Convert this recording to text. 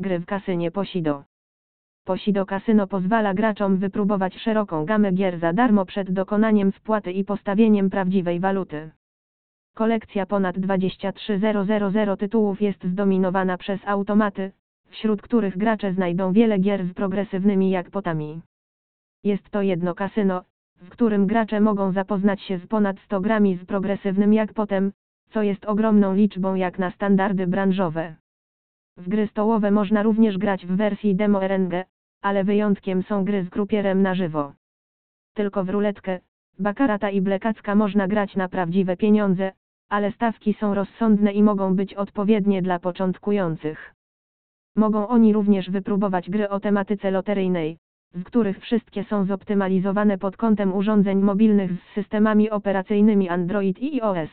Gry w kasynie Posido. Posido Casino pozwala graczom wypróbować szeroką gamę gier za darmo przed dokonaniem wpłaty i postawieniem prawdziwej waluty. Kolekcja ponad 23000 tytułów jest zdominowana przez automaty, wśród których gracze znajdą wiele gier z progresywnymi jackpotami. Jest to jedno kasyno, w którym gracze mogą zapoznać się z ponad 100 grami z progresywnym jackpotem, co jest ogromną liczbą jak na standardy branżowe. W gry stołowe można również grać w wersji demo RNG, ale wyjątkiem są gry z krupierem na żywo. Tylko w ruletkę, bakarata i blekacka można grać na prawdziwe pieniądze, ale stawki są rozsądne i mogą być odpowiednie dla początkujących. Mogą oni również wypróbować gry o tematyce loteryjnej, z których wszystkie są zoptymalizowane pod kątem urządzeń mobilnych z systemami operacyjnymi Android i iOS.